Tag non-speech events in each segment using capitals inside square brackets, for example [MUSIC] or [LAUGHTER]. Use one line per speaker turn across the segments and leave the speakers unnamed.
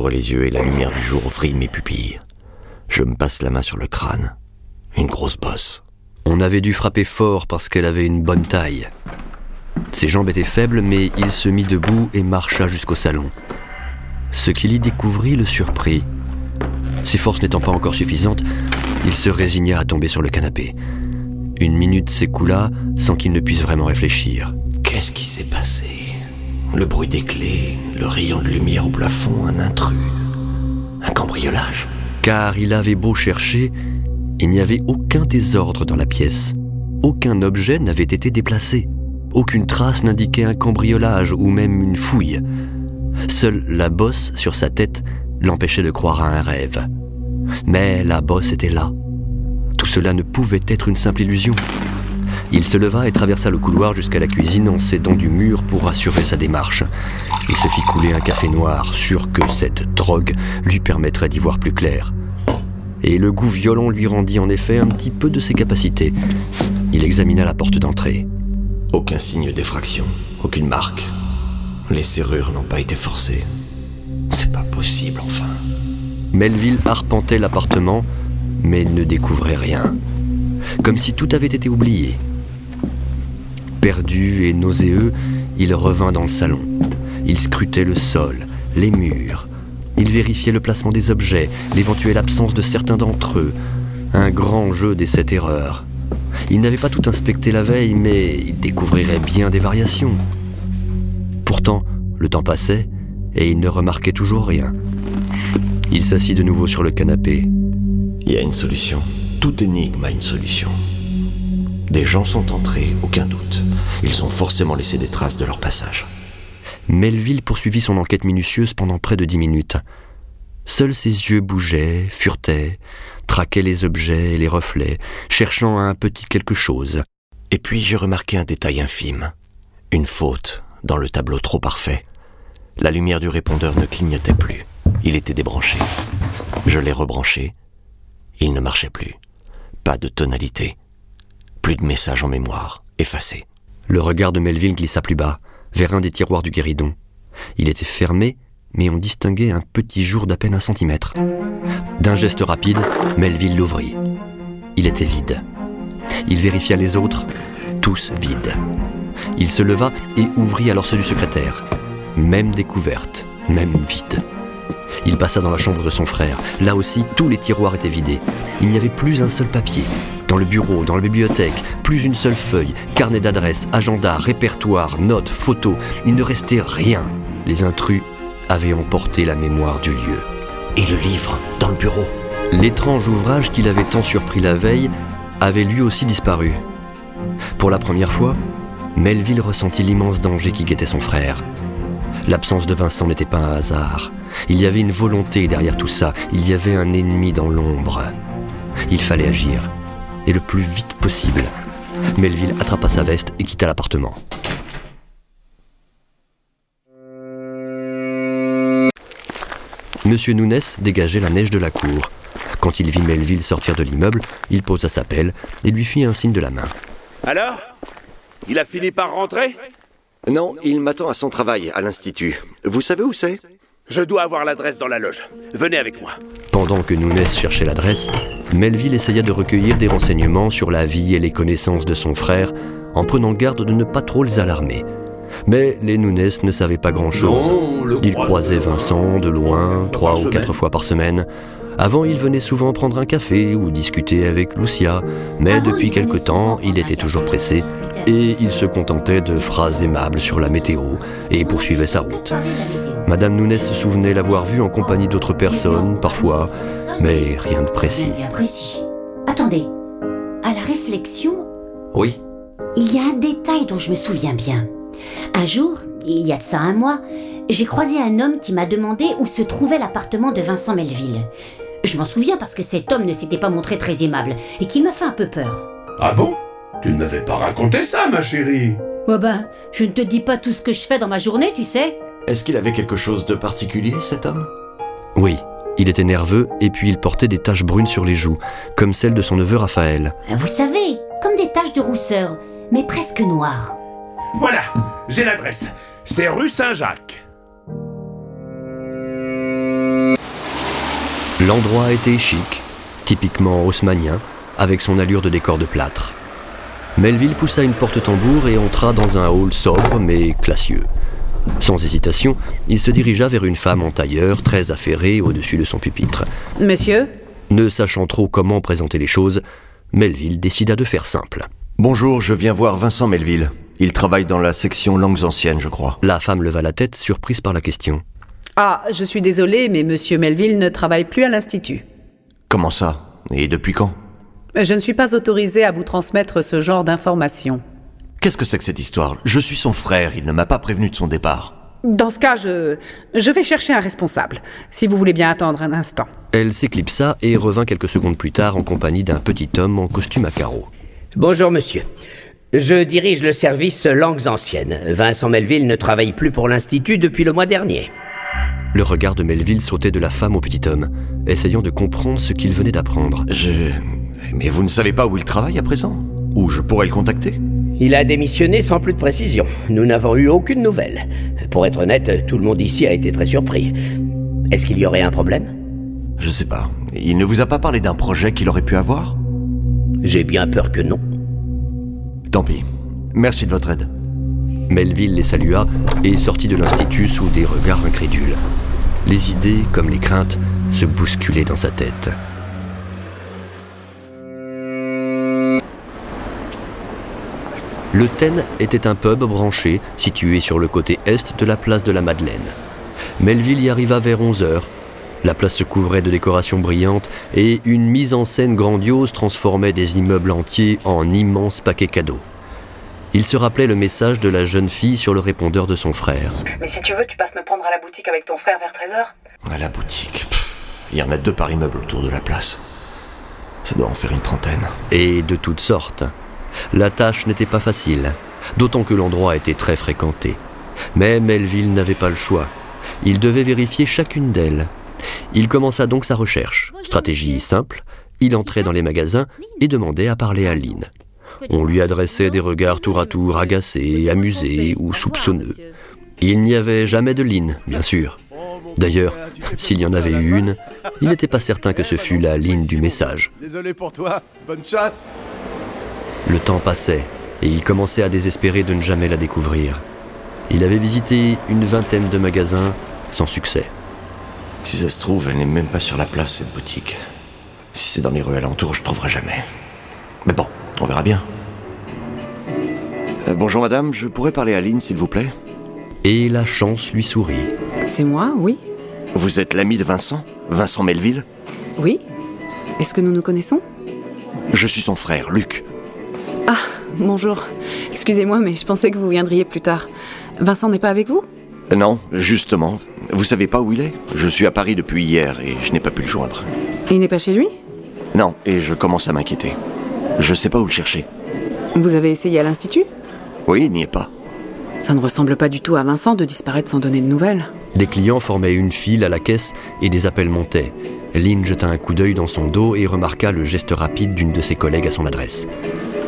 J'ouvre les yeux et la lumière du jour vrille mes pupilles. Je me passe la main sur le crâne. Une grosse bosse.
On avait dû frapper fort parce qu'elle avait une bonne taille. Ses jambes étaient faibles, mais il se mit debout et marcha jusqu'au salon. Ce qu'il y découvrit le surprit. Ses forces n'étant pas encore suffisantes, il se résigna à tomber sur le canapé. Une minute s'écoula sans qu'il ne puisse vraiment réfléchir.
Qu'est-ce qui s'est passé? Le bruit des clés, le rayon de lumière au plafond, un intrus, un cambriolage.
Car il avait beau chercher, il n'y avait aucun désordre dans la pièce. Aucun objet n'avait été déplacé. Aucune trace n'indiquait un cambriolage ou même une fouille. Seule la bosse sur sa tête l'empêchait de croire à un rêve. Mais la bosse était là. Tout cela ne pouvait être une simple illusion. Il se leva et traversa le couloir jusqu'à la cuisine en s'aidant du mur pour assurer sa démarche. Il se fit couler un café noir, sûr que cette drogue lui permettrait d'y voir plus clair. Et le goût violent lui rendit en effet un petit peu de ses capacités. Il examina la porte d'entrée.
Aucun signe d'effraction, aucune marque. Les serrures n'ont pas été forcées. C'est pas possible, enfin.
Melville arpentait l'appartement, mais ne découvrait rien. Comme si tout avait été oublié. Perdu et nauséeux, il revint dans le salon. Il scrutait le sol, les murs. Il vérifiait le placement des objets, l'éventuelle absence de certains d'entre eux. Un grand jeu des sept erreurs. Il n'avait pas tout inspecté la veille, mais il découvrirait bien des variations. Pourtant, le temps passait et il ne remarquait toujours rien. Il s'assit de nouveau sur le canapé.
Il y a une solution. Toute énigme a une solution. Des gens sont entrés, aucun doute. Ils ont forcément laissé des traces de leur passage.
Melville poursuivit son enquête minutieuse pendant près de dix minutes. Seuls ses yeux bougeaient, furetaient, traquaient les objets et les reflets, cherchant un petit quelque chose.
Et puis j'ai remarqué un détail infime. Une faute dans le tableau trop parfait. La lumière du répondeur ne clignotait plus. Il était débranché. Je l'ai rebranché. Il ne marchait plus. Pas de tonalité. Plus de message en mémoire. Effacé.
Le regard de Melville glissa plus bas, vers un des tiroirs du guéridon. Il était fermé, mais on distinguait un petit jour d'à peine un centimètre. D'un geste rapide, Melville l'ouvrit. Il était vide. Il vérifia les autres, tous vides. Il se leva et ouvrit alors ceux du secrétaire. Même découverte, même vide. Il passa dans la chambre de son frère. Là aussi, tous les tiroirs étaient vidés. Il n'y avait plus un seul papier. Dans le bureau, dans la bibliothèque, plus une seule feuille, carnet d'adresses, agenda, répertoire, notes, photos. Il ne restait rien. Les intrus avaient emporté la mémoire du lieu.
Et le livre, dans le bureau
L'étrange ouvrage qu'il avait tant surpris la veille avait lui aussi disparu. Pour la première fois, Melville ressentit l'immense danger qui guettait son frère. L'absence de Vincent n'était pas un hasard. Il y avait une volonté derrière tout ça. Il y avait un ennemi dans l'ombre. Il fallait agir. Et le plus vite possible. Melville attrapa sa veste et quitta l'appartement. Monsieur Nounès dégageait la neige de la cour. Quand il vit Melville sortir de l'immeuble, il posa sa pelle et lui fit un signe de la main.
Alors? Il a fini par rentrer?
Non, il m'attend à son travail, à l'Institut. Vous savez où c'est?
Je dois avoir l'adresse dans la loge. Venez avec moi.
Pendant que Nounès cherchait l'adresse, Melville essaya de recueillir des renseignements sur la vie et les connaissances de son frère, en prenant garde de ne pas trop les alarmer. Mais les Nounès ne savaient pas grand-chose. Ils croisaient Vincent de loin, trois ou quatre fois par semaine. Avant, il venait souvent prendre un café ou discuter avec Lucia, mais depuis quelque temps, il était toujours pressé et il se contentait de phrases aimables sur la météo et poursuivait sa route. Madame Nounès se souvenait l'avoir vu en compagnie d'autres personnes, parfois, mais rien de précis.
Attendez, à la réflexion,
Oui.
il y a un détail dont je me souviens bien. Un jour, il y a de ça un mois, j'ai croisé un homme qui m'a demandé où se trouvait l'appartement de Vincent Melville. Je m'en souviens parce que cet homme ne s'était pas montré très aimable et qu'il m'a fait un peu peur.
Ah bon? Tu ne m'avais pas raconté ça, ma chérie
Ouais bah, je ne te dis pas tout ce que je fais dans ma journée, tu sais.
Est-ce qu'il avait quelque chose de particulier, cet homme?
Oui, il était nerveux et puis il portait des taches brunes sur les joues, comme celles de son neveu Raphaël.
Vous savez, comme des taches de rousseur, mais presque noires.
Voilà, j'ai l'adresse.
C'est rue Saint-Jacques.
L'endroit était chic, typiquement haussmanien, avec son allure de décor de plâtre. Melville poussa une porte-tambour et entra dans un hall sobre mais classieux. Sans hésitation, il se dirigea vers une femme en tailleur, très affairée au-dessus de son pupitre.
Monsieur?
Ne sachant trop comment présenter les choses, Melville décida de faire simple.
Bonjour, je viens voir Vincent Melville. Il travaille dans la section langues anciennes, je crois.
La femme leva la tête, surprise par la question.
Ah, je suis désolée, mais Monsieur Melville ne travaille plus à l'Institut.
Comment ça? Et depuis quand?
Je ne suis pas autorisée à vous transmettre ce genre d'informations.
Qu'est-ce que c'est que cette histoire? Je suis son frère, il ne m'a pas prévenu de son départ.
Dans ce cas, je, je vais chercher un responsable, si vous voulez bien attendre un instant.
Elle s'éclipsa et revint quelques secondes plus tard en compagnie d'un petit homme en costume à carreaux.
Bonjour monsieur. Je dirige le service langues anciennes. Vincent Melville ne travaille plus pour l'Institut depuis le mois dernier.
Le regard de Melville sautait de la femme au petit homme, essayant de comprendre ce qu'il venait d'apprendre.
Je... Mais vous ne savez pas où il travaille à présent? Où je pourrais le contacter?
Il a démissionné sans plus de précision. Nous n'avons eu aucune nouvelle. Pour être honnête, tout le monde ici a été très surpris. Est-ce qu'il y aurait un problème?
Je sais pas. Il ne vous a pas parlé d'un projet qu'il aurait pu avoir?
J'ai bien peur que non.
Tant pis. Merci de votre aide.
Melville les salua et sortit de l'institut sous des regards incrédules. Les idées, comme les craintes, se bousculaient dans sa tête. Le Ten était un pub branché situé sur le côté est de la place de la Madeleine. Melville y arriva vers 11 heures. La place se couvrait de décorations brillantes et une mise en scène grandiose transformait des immeubles entiers en immenses paquets cadeaux. Il se rappelait le message de la jeune fille sur le répondeur de son frère.
Mais si tu veux, tu passes me prendre à la boutique avec ton frère vers 13h
À la boutique. Pff, il y en a deux par immeuble autour de la place. Ça doit en faire une trentaine.
Et de toutes sortes. La tâche n'était pas facile, d'autant que l'endroit était très fréquenté. Mais Melville n'avait pas le choix. Il devait vérifier chacune d'elles. Il commença donc sa recherche. Stratégie simple, il entrait dans les magasins et demandait à parler à Lynn. On lui adressait des regards tour à tour agacés, amusés ou soupçonneux. Il n'y avait jamais de Lynn, bien sûr. D'ailleurs, s'il y en avait eu une, il n'était pas certain que ce fût la ligne du message.
Désolé pour toi, bonne chasse
Le temps passait et il commençait à désespérer de ne jamais la découvrir. Il avait visité une vingtaine de magasins sans succès.
Si ça se trouve, elle n'est même pas sur la place, cette boutique. Si c'est dans les rues alentours, je trouverai jamais. Mais bon, on verra bien. Euh, bonjour madame, je pourrais parler à Lynn, s'il vous plaît
Et la chance lui sourit.
C'est moi, oui.
Vous êtes l'ami de Vincent Vincent Melville
Oui Est-ce que nous nous connaissons
Je suis son frère, Luc.
Ah, bonjour. Excusez-moi, mais je pensais que vous viendriez plus tard. Vincent n'est pas avec vous
Euh, Non, justement. Vous savez pas où il est? Je suis à Paris depuis hier et je n'ai pas pu le joindre.
Il n'est pas chez lui?
Non, et je commence à m'inquiéter. Je sais pas où le chercher.
Vous avez essayé à l'Institut
Oui, il n'y est pas.
Ça ne ressemble pas du tout à Vincent de disparaître sans donner de nouvelles.
Des clients formaient une file à la caisse et des appels montaient. Lynn jeta un coup d'œil dans son dos et remarqua le geste rapide d'une de ses collègues à son adresse.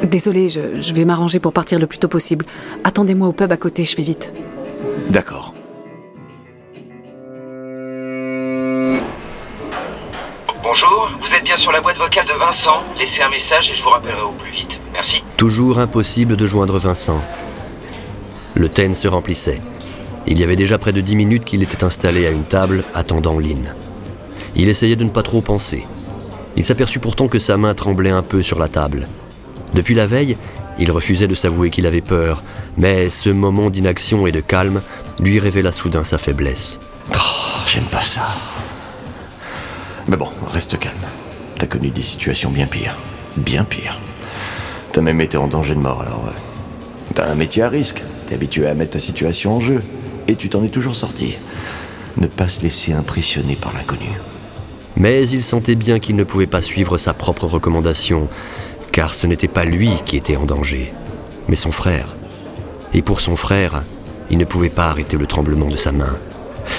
Désolée, je, je vais m'arranger pour partir le plus tôt possible. Attendez-moi au pub à côté, je fais vite.
D'accord.
Bonjour, vous êtes bien sur la boîte vocale de Vincent. Laissez un message et je vous rappellerai au plus vite. Merci.
Toujours impossible de joindre Vincent. Le ten se remplissait. Il y avait déjà près de dix minutes qu'il était installé à une table, attendant Lynn. Il essayait de ne pas trop penser. Il s'aperçut pourtant que sa main tremblait un peu sur la table. Depuis la veille, il refusait de s'avouer qu'il avait peur, mais ce moment d'inaction et de calme lui révéla soudain sa faiblesse.
Oh, j'aime pas ça. Mais bon, reste calme. T'as connu des situations bien pires. Bien pires. T'as même été en danger de mort, alors... euh, T'as un métier à risque. T'es habitué à mettre ta situation en jeu. Et tu t'en es toujours sorti. Ne pas se laisser impressionner par l'inconnu.
Mais il sentait bien qu'il ne pouvait pas suivre sa propre recommandation, car ce n'était pas lui qui était en danger, mais son frère. Et pour son frère, il ne pouvait pas arrêter le tremblement de sa main.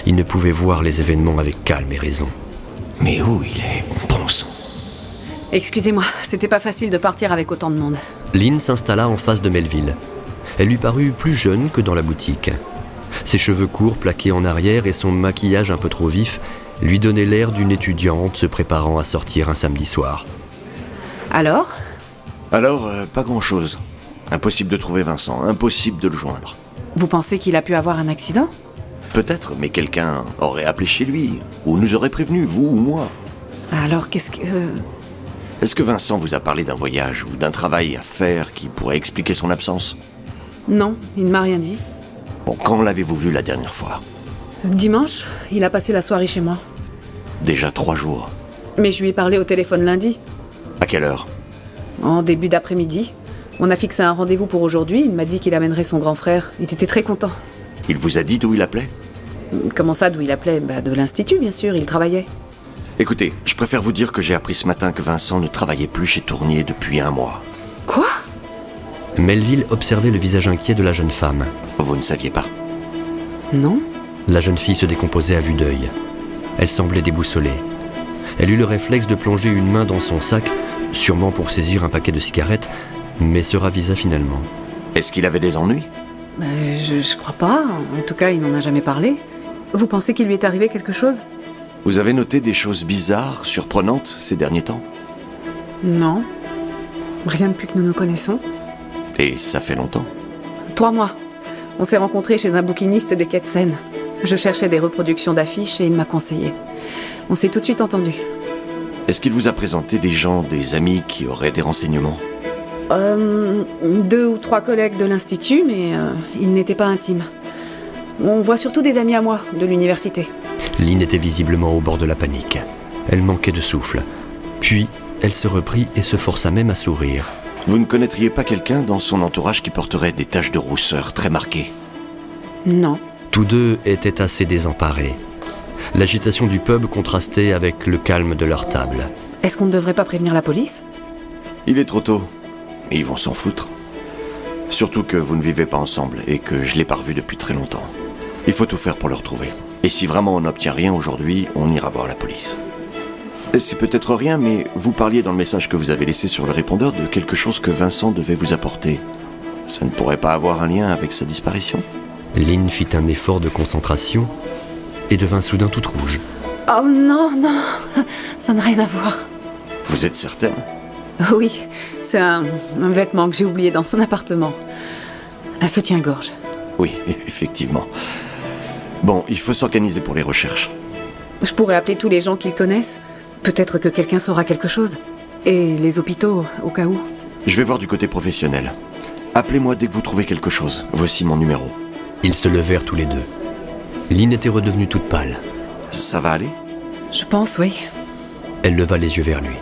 Il ne pouvait voir les événements avec calme et raison.
Mais où il est? Bon sang.
Excusez-moi, c'était pas facile de partir avec autant de monde.
Lynn s'installa en face de Melville. Elle lui parut plus jeune que dans la boutique. Ses cheveux courts plaqués en arrière et son maquillage un peu trop vif lui donnaient l'air d'une étudiante se préparant à sortir un samedi soir.
Alors?
Alors, euh, pas grand-chose. Impossible de trouver Vincent, impossible de le joindre.
Vous pensez qu'il a pu avoir un accident?
Peut-être, mais quelqu'un aurait appelé chez lui, ou nous aurait prévenu, vous ou moi.
Alors qu'est-ce que... euh,
Est-ce que Vincent vous a parlé d'un voyage ou d'un travail à faire qui pourrait expliquer son absence
Non, il ne m'a rien dit.
Bon, quand l'avez-vous vu la dernière fois
Dimanche, il a passé la soirée chez moi.
Déjà trois jours.
Mais je lui ai parlé au téléphone lundi,
À quelle heure
en début d'après-midi. On a fixé un rendez-vous pour aujourd'hui, il m'a dit qu'il amènerait son grand frère. Il était très content.
Il vous a dit d'où il appelait
Comment ça, d'où il appelait? Bah, De l'institut, bien sûr, il travaillait.
Écoutez, je préfère vous dire que j'ai appris ce matin que Vincent ne travaillait plus chez Tournier depuis un mois.
Quoi?
Melville observait le visage inquiet de la jeune femme.
Vous ne saviez pas?
Non
La jeune fille se décomposait à vue d'œil. Elle semblait déboussolée. Elle eut le réflexe de plonger une main dans son sac, sûrement pour saisir un paquet de cigarettes, mais se ravisa finalement.
Est-ce qu'il avait des ennuis?
Bah, je, je crois pas. En tout cas, il n'en a jamais parlé. Vous pensez qu'il lui est arrivé quelque chose?
Vous avez noté des choses bizarres, surprenantes ces derniers temps
Non. Rien depuis que nous nous connaissons.
Et ça fait longtemps.
Trois mois. On s'est rencontrés chez un bouquiniste des de Seine. Je cherchais des reproductions d'affiches et il m'a conseillé. On s'est tout de suite entendus.
Est-ce qu'il vous a présenté des gens, des amis qui auraient des renseignements
Euh, deux ou trois collègues de l'Institut, mais euh, ils n'étaient pas intimes. On voit surtout des amis à moi, de l'université.
Lynn était visiblement au bord de la panique. Elle manquait de souffle. Puis, elle se reprit et se força même à sourire.
Vous ne connaîtriez pas quelqu'un dans son entourage qui porterait des taches de rousseur très marquées
Non.
Tous deux étaient assez désemparés. L'agitation du pub contrastait avec le calme de leur table.
Est-ce qu'on ne devrait pas prévenir la police?
Il est trop tôt. Mais ils vont s'en foutre. Surtout que vous ne vivez pas ensemble et que je l'ai pas revu depuis très longtemps. Il faut tout faire pour le retrouver. Et si vraiment on n'obtient rien aujourd'hui, on ira voir la police. C'est peut-être rien, mais vous parliez dans le message que vous avez laissé sur le répondeur de quelque chose que Vincent devait vous apporter. Ça ne pourrait pas avoir un lien avec sa disparition?
Lynn fit un effort de concentration et devint soudain toute rouge.
Oh non, non, ça n'a rien à voir.
Vous êtes certaine?
Oui, c'est un, un vêtement que j'ai oublié dans son appartement. Un soutien-gorge.
Oui, [LAUGHS] effectivement. Bon, il faut s'organiser pour les recherches.
Je pourrais appeler tous les gens qu'ils connaissent. Peut-être que quelqu'un saura quelque chose. Et les hôpitaux, au cas où.
Je vais voir du côté professionnel. Appelez-moi dès que vous trouvez quelque chose. Voici mon numéro.
Ils se levèrent tous les deux. Lynn était redevenue toute pâle.
Ça va aller?
Je pense, oui.
Elle leva les yeux vers lui.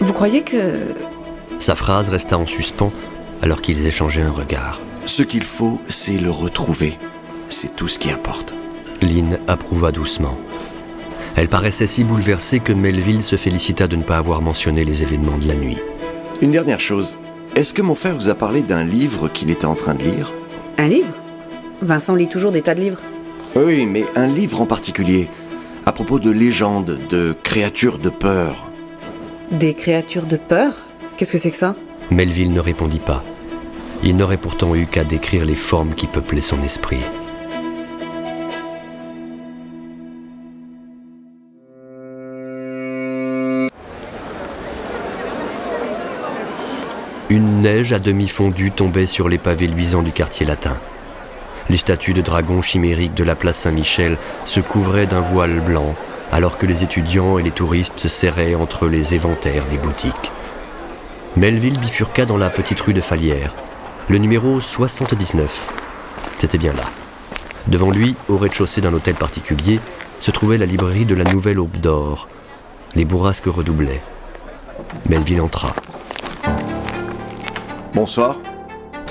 Vous croyez que...
Sa phrase resta en suspens alors qu'ils échangeaient un regard.
Ce qu'il faut, c'est le retrouver. C'est tout ce qui importe.
Lynn approuva doucement. Elle paraissait si bouleversée que Melville se félicita de ne pas avoir mentionné les événements de la nuit.
Une dernière chose. Est-ce que mon frère vous a parlé d'un livre qu'il était en train de lire?
Un livre? Vincent lit toujours des tas de livres?
Oui, mais un livre en particulier. À propos de légendes, de créatures de peur.
Des créatures de peur? Qu'est-ce que c'est que ça?
Melville ne répondit pas. Il n'aurait pourtant eu qu'à décrire les formes qui peuplaient son esprit. Neige à demi fondue tombait sur les pavés luisants du quartier latin. Les statues de dragons chimériques de la place Saint-Michel se couvraient d'un voile blanc, alors que les étudiants et les touristes se serraient entre les éventaires des boutiques. Melville bifurqua dans la petite rue de Falière, le numéro 79. C'était bien là. Devant lui, au rez-de-chaussée d'un hôtel particulier, se trouvait la librairie de la Nouvelle Aube d'Or. Les bourrasques redoublaient. Melville entra.
Bonsoir.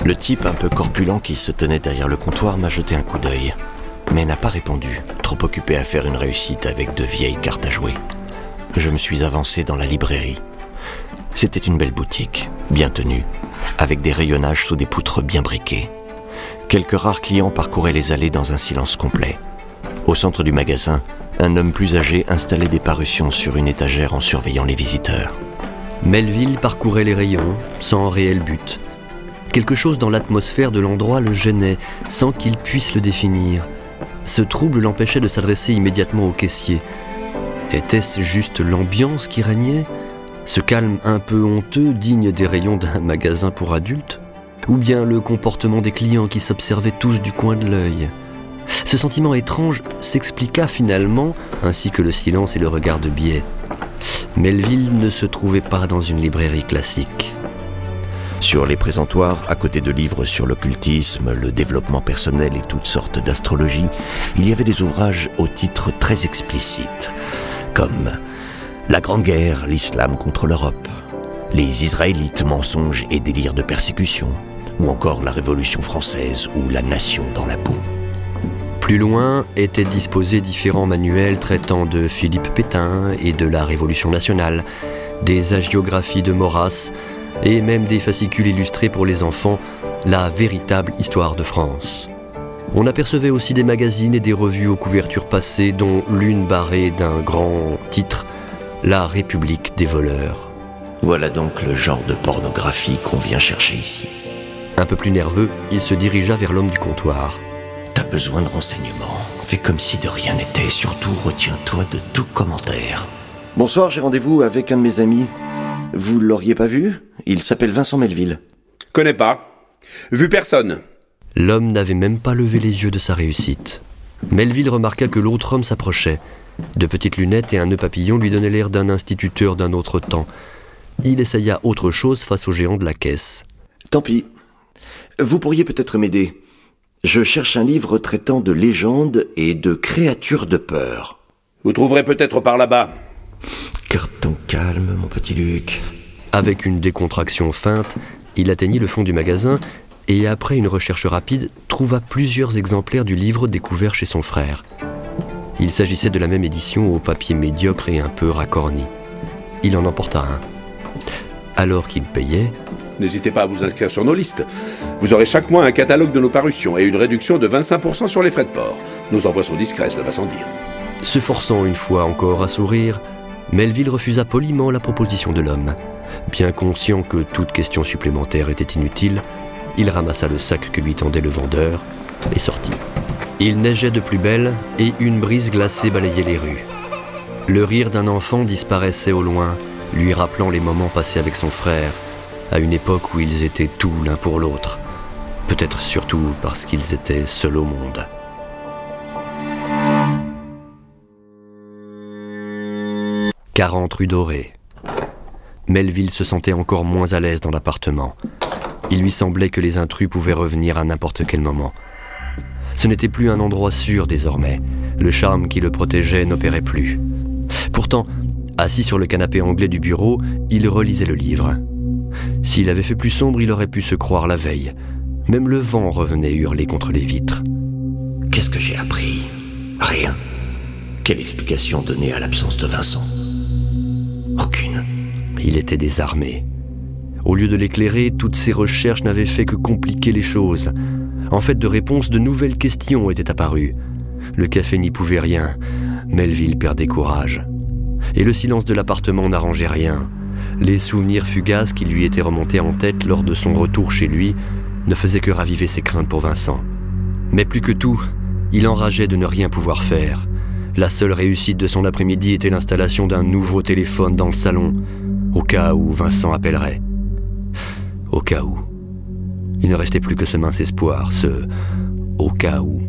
Le type un peu corpulent qui se tenait derrière le comptoir m'a jeté un coup d'œil, mais n'a pas répondu, trop occupé à faire une réussite avec de vieilles cartes à jouer. Je me suis avancé dans la librairie. C'était une belle boutique, bien tenue, avec des rayonnages sous des poutres bien briquées. Quelques rares clients parcouraient les allées dans un silence complet. Au centre du magasin, un homme plus âgé installait des parutions sur une étagère en surveillant les visiteurs.
Melville parcourait les rayons, sans réel but. Quelque chose dans l'atmosphère de l'endroit le gênait, sans qu'il puisse le définir. Ce trouble l'empêchait de s'adresser immédiatement au caissier. Était-ce juste l'ambiance qui régnait? Ce calme un peu honteux, digne des rayons d'un [LAUGHS] magasin pour adultes? Ou bien le comportement des clients qui s'observaient tous du coin de l'œil? Ce sentiment étrange s'expliqua finalement, ainsi que le silence et le regard de biais. Melville ne se trouvait pas dans une librairie classique.
Sur les présentoirs, à côté de livres sur l'occultisme, le développement personnel et toutes sortes d'astrologie, il y avait des ouvrages au titre très explicite, comme La Grande Guerre, l'islam contre l'Europe, Les Israélites, mensonges et délires de persécution, ou encore La Révolution française ou La Nation dans la boue.
Plus loin étaient disposés différents manuels traitant de Philippe Pétain et de la Révolution nationale, des hagiographies de Maurras et même des fascicules illustrés pour les enfants, la véritable histoire de France. On apercevait aussi des magazines et des revues aux couvertures passées, dont l'une barrée d'un grand titre, La République des voleurs.
Voilà donc le genre de pornographie qu'on vient chercher ici.
Un peu plus nerveux, il se dirigea vers l'homme du comptoir.
T'as besoin de renseignements. Fais comme si de rien n'était. Surtout, retiens-toi de tout commentaire. Bonsoir, j'ai rendez-vous avec un de mes amis. Vous l'auriez pas vu? Il s'appelle Vincent Melville.
Connais pas. Vu personne.
L'homme n'avait même pas levé les yeux de sa réussite. Melville remarqua que l'autre homme s'approchait. De petites lunettes et un nœud papillon lui donnaient l'air d'un instituteur d'un autre temps. Il essaya autre chose face au géant de la caisse.
Tant pis. Vous pourriez peut-être m'aider. Je cherche un livre traitant de légendes et de créatures de peur.
Vous trouverez peut-être par là-bas.
Garde ton calme, mon petit Luc.
Avec une décontraction feinte, il atteignit le fond du magasin et, après une recherche rapide, trouva plusieurs exemplaires du livre découvert chez son frère. Il s'agissait de la même édition au papier médiocre et un peu racorni. Il en emporta un. Alors qu'il payait,
N'hésitez pas à vous inscrire sur nos listes. Vous aurez chaque mois un catalogue de nos parutions et une réduction de 25% sur les frais de port. Nos envois sont discrets, cela va sans dire.
Se forçant une fois encore à sourire, Melville refusa poliment la proposition de l'homme. Bien conscient que toute question supplémentaire était inutile, il ramassa le sac que lui tendait le vendeur et sortit. Il neigeait de plus belle et une brise glacée balayait les rues. Le rire d'un enfant disparaissait au loin, lui rappelant les moments passés avec son frère, à une époque où ils étaient tout l'un pour l'autre, peut-être surtout parce qu'ils étaient seuls au monde. « 40 rue Dorée. Melville se sentait encore moins à l'aise dans l'appartement. Il lui semblait que les intrus pouvaient revenir à n'importe quel moment. Ce n'était plus un endroit sûr désormais. Le charme qui le protégeait n'opérait plus. Pourtant, assis sur le canapé anglais du bureau, il relisait le livre. S'il avait fait plus sombre, il aurait pu se croire la veille. Même le vent revenait hurler contre les vitres.
Qu'est-ce que j'ai appris? Rien. Quelle explication donner à l'absence de Vincent? Aucune.
Il était désarmé. Au lieu de l'éclairer, toutes ses recherches n'avaient fait que compliquer les choses. En fait de réponse, de nouvelles questions étaient apparues. Le café n'y pouvait rien. Melville perdait courage. Et le silence de l'appartement n'arrangeait rien. Les souvenirs fugaces qui lui étaient remontés en tête lors de son retour chez lui ne faisaient que raviver ses craintes pour Vincent. Mais plus que tout, il enrageait de ne rien pouvoir faire. La seule réussite de son après-midi était l'installation d'un nouveau téléphone dans le salon, au cas où Vincent appellerait. Au cas où. Il ne restait plus que ce mince espoir, ce au cas où.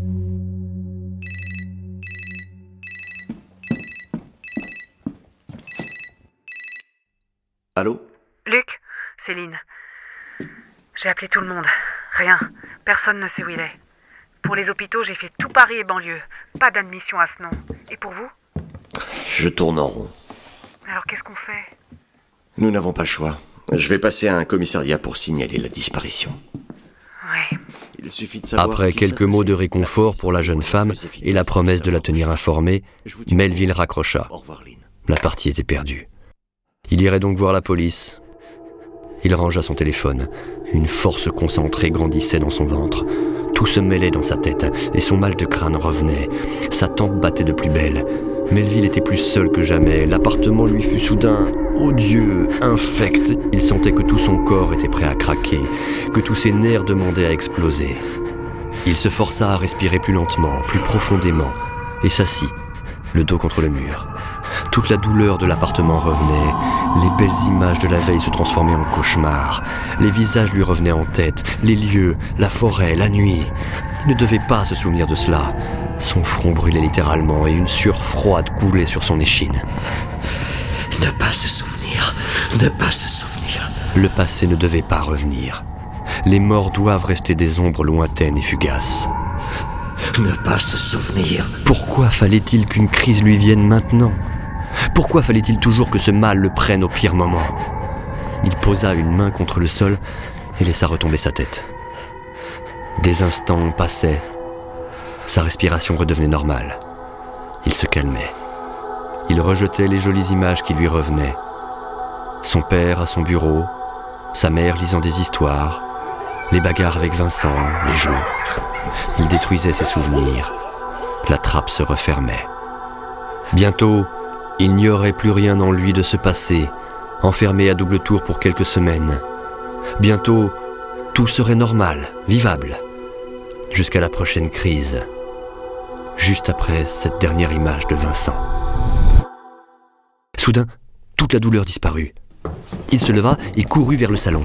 Allô?
Luc, Céline. J'ai appelé tout le monde. Rien. Personne ne sait où il est. Pour les hôpitaux, j'ai fait tout Paris et banlieue. Pas d'admission à ce nom. Et pour vous?
Je tourne en rond.
Alors qu'est-ce qu'on fait?
Nous n'avons pas le choix. Je vais passer à un commissariat pour signaler la disparition.
Ouais.
Il suffit de savoir
Après quelques mots de réconfort pour la jeune femme et la promesse de la tenir informée, Melville raccrocha.
Au revoir, Lynn.
La partie était perdue. Il irait donc voir la police. Il rangea son téléphone. Une force concentrée grandissait dans son ventre. Tout se mêlait dans sa tête et son mal de crâne revenait. Sa tempe battait de plus belle. Melville était plus seul que jamais. L'appartement lui fut soudain odieux, infect. Il sentait que tout son corps était prêt à craquer, que tous ses nerfs demandaient à exploser. Il se força à respirer plus lentement, plus profondément, et s'assit, le dos contre le mur. Toute la douleur de l'appartement revenait, les belles images de la veille se transformaient en cauchemars, les visages lui revenaient en tête, les lieux, la forêt, la nuit. Il ne devait pas se souvenir de cela. Son front brûlait littéralement et une sueur froide coulait sur son échine.
Ne pas se souvenir, ne pas se souvenir.
Le passé ne devait pas revenir. Les morts doivent rester des ombres lointaines et fugaces.
Ne pas se souvenir.
Pourquoi fallait-il qu'une crise lui vienne maintenant? Pourquoi fallait-il toujours que ce mal le prenne au pire moment Il posa une main contre le sol et laissa retomber sa tête. Des instants passaient. Sa respiration redevenait normale. Il se calmait. Il rejetait les jolies images qui lui revenaient. Son père à son bureau, sa mère lisant des histoires, les bagarres avec Vincent, les jeux. Il détruisait ses souvenirs. La trappe se refermait. Bientôt, il n'y aurait plus rien en lui de ce passé, enfermé à double tour pour quelques semaines. Bientôt, tout serait normal, vivable, jusqu'à la prochaine crise, juste après cette dernière image de Vincent. Soudain, toute la douleur disparut. Il se leva et courut vers le salon.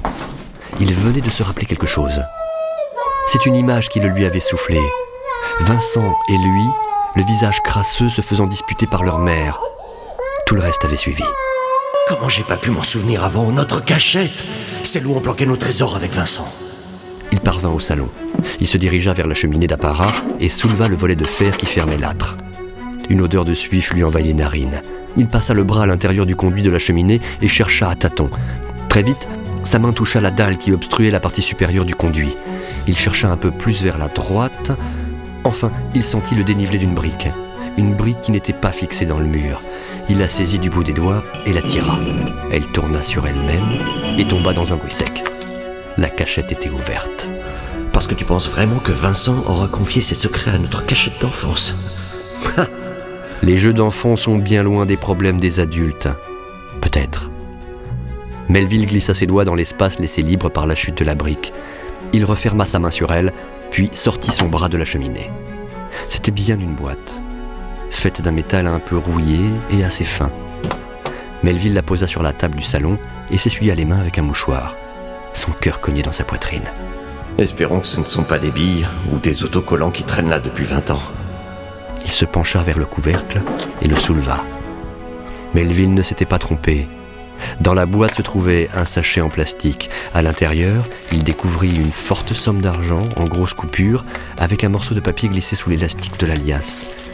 Il venait de se rappeler quelque chose. C'est une image qui le lui avait soufflé. Vincent et lui, le visage crasseux se faisant disputer par leur mère. Tout le reste avait suivi.
Comment j'ai pas pu m'en souvenir avant Notre cachette? Celle où on planquait nos trésors avec Vincent.
Il parvint au salon. Il se dirigea vers la cheminée d'apparat et souleva le volet de fer qui fermait l'âtre. Une odeur de suif lui envahit les narines. Il passa le bras à l'intérieur du conduit de la cheminée et chercha à tâtons. Très vite, sa main toucha la dalle qui obstruait la partie supérieure du conduit. Il chercha un peu plus vers la droite. Enfin, il sentit le dénivelé d'une brique. Une brique qui n'était pas fixée dans le mur. Il la saisit du bout des doigts et la tira. Elle tourna sur elle-même et tomba dans un bruit sec. La cachette était ouverte.
Parce que tu penses vraiment que Vincent aura confié ses secrets à notre cachette d'enfance [LAUGHS]
Les jeux d'enfants sont bien loin des problèmes des adultes. Peut-être. Melville glissa ses doigts dans l'espace laissé libre par la chute de la brique. Il referma sa main sur elle, puis sortit son bras de la cheminée. C'était bien une boîte, faite d'un métal un peu rouillé et assez fin. Melville la posa sur la table du salon et s'essuya les mains avec un mouchoir. Son cœur cognait dans sa poitrine.
Espérons que ce ne sont pas des billes ou des autocollants qui traînent là depuis 20 ans.
Il se pencha vers le couvercle et le souleva. Melville ne s'était pas trompé. Dans la boîte se trouvait un sachet en plastique. À l'intérieur, il découvrit une forte somme d'argent en grosses coupures avec un morceau de papier glissé sous l'élastique de la liasse.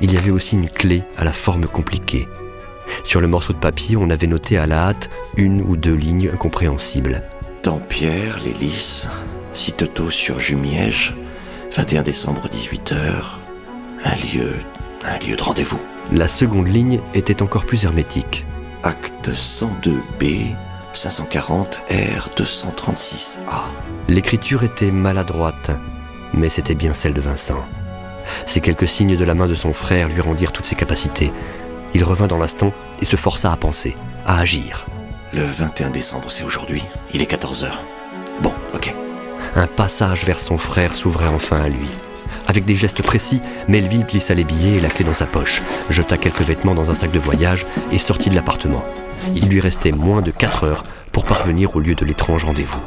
Il y avait aussi une clé à la forme compliquée. Sur le morceau de papier, on avait noté à la hâte une ou deux lignes incompréhensibles.
Dampierre, l'hélice, sur Jumiège, 21 décembre 18h, un lieu, un lieu de rendez-vous.
La seconde ligne était encore plus hermétique.
Acte 102B, 540 R 236A.
L'écriture était maladroite, mais c'était bien celle de Vincent. Ces quelques signes de la main de son frère lui rendirent toutes ses capacités. Il revint dans l'instant et se força à penser, à agir.
Le 21 décembre, c'est aujourd'hui. Il est 14h. Bon, ok.
Un passage vers son frère s'ouvrait enfin à lui. Avec des gestes précis, Melville glissa les billets et la clé dans sa poche, jeta quelques vêtements dans un sac de voyage et sortit de l'appartement. Il lui restait moins de 4 heures pour parvenir au lieu de l'étrange rendez-vous.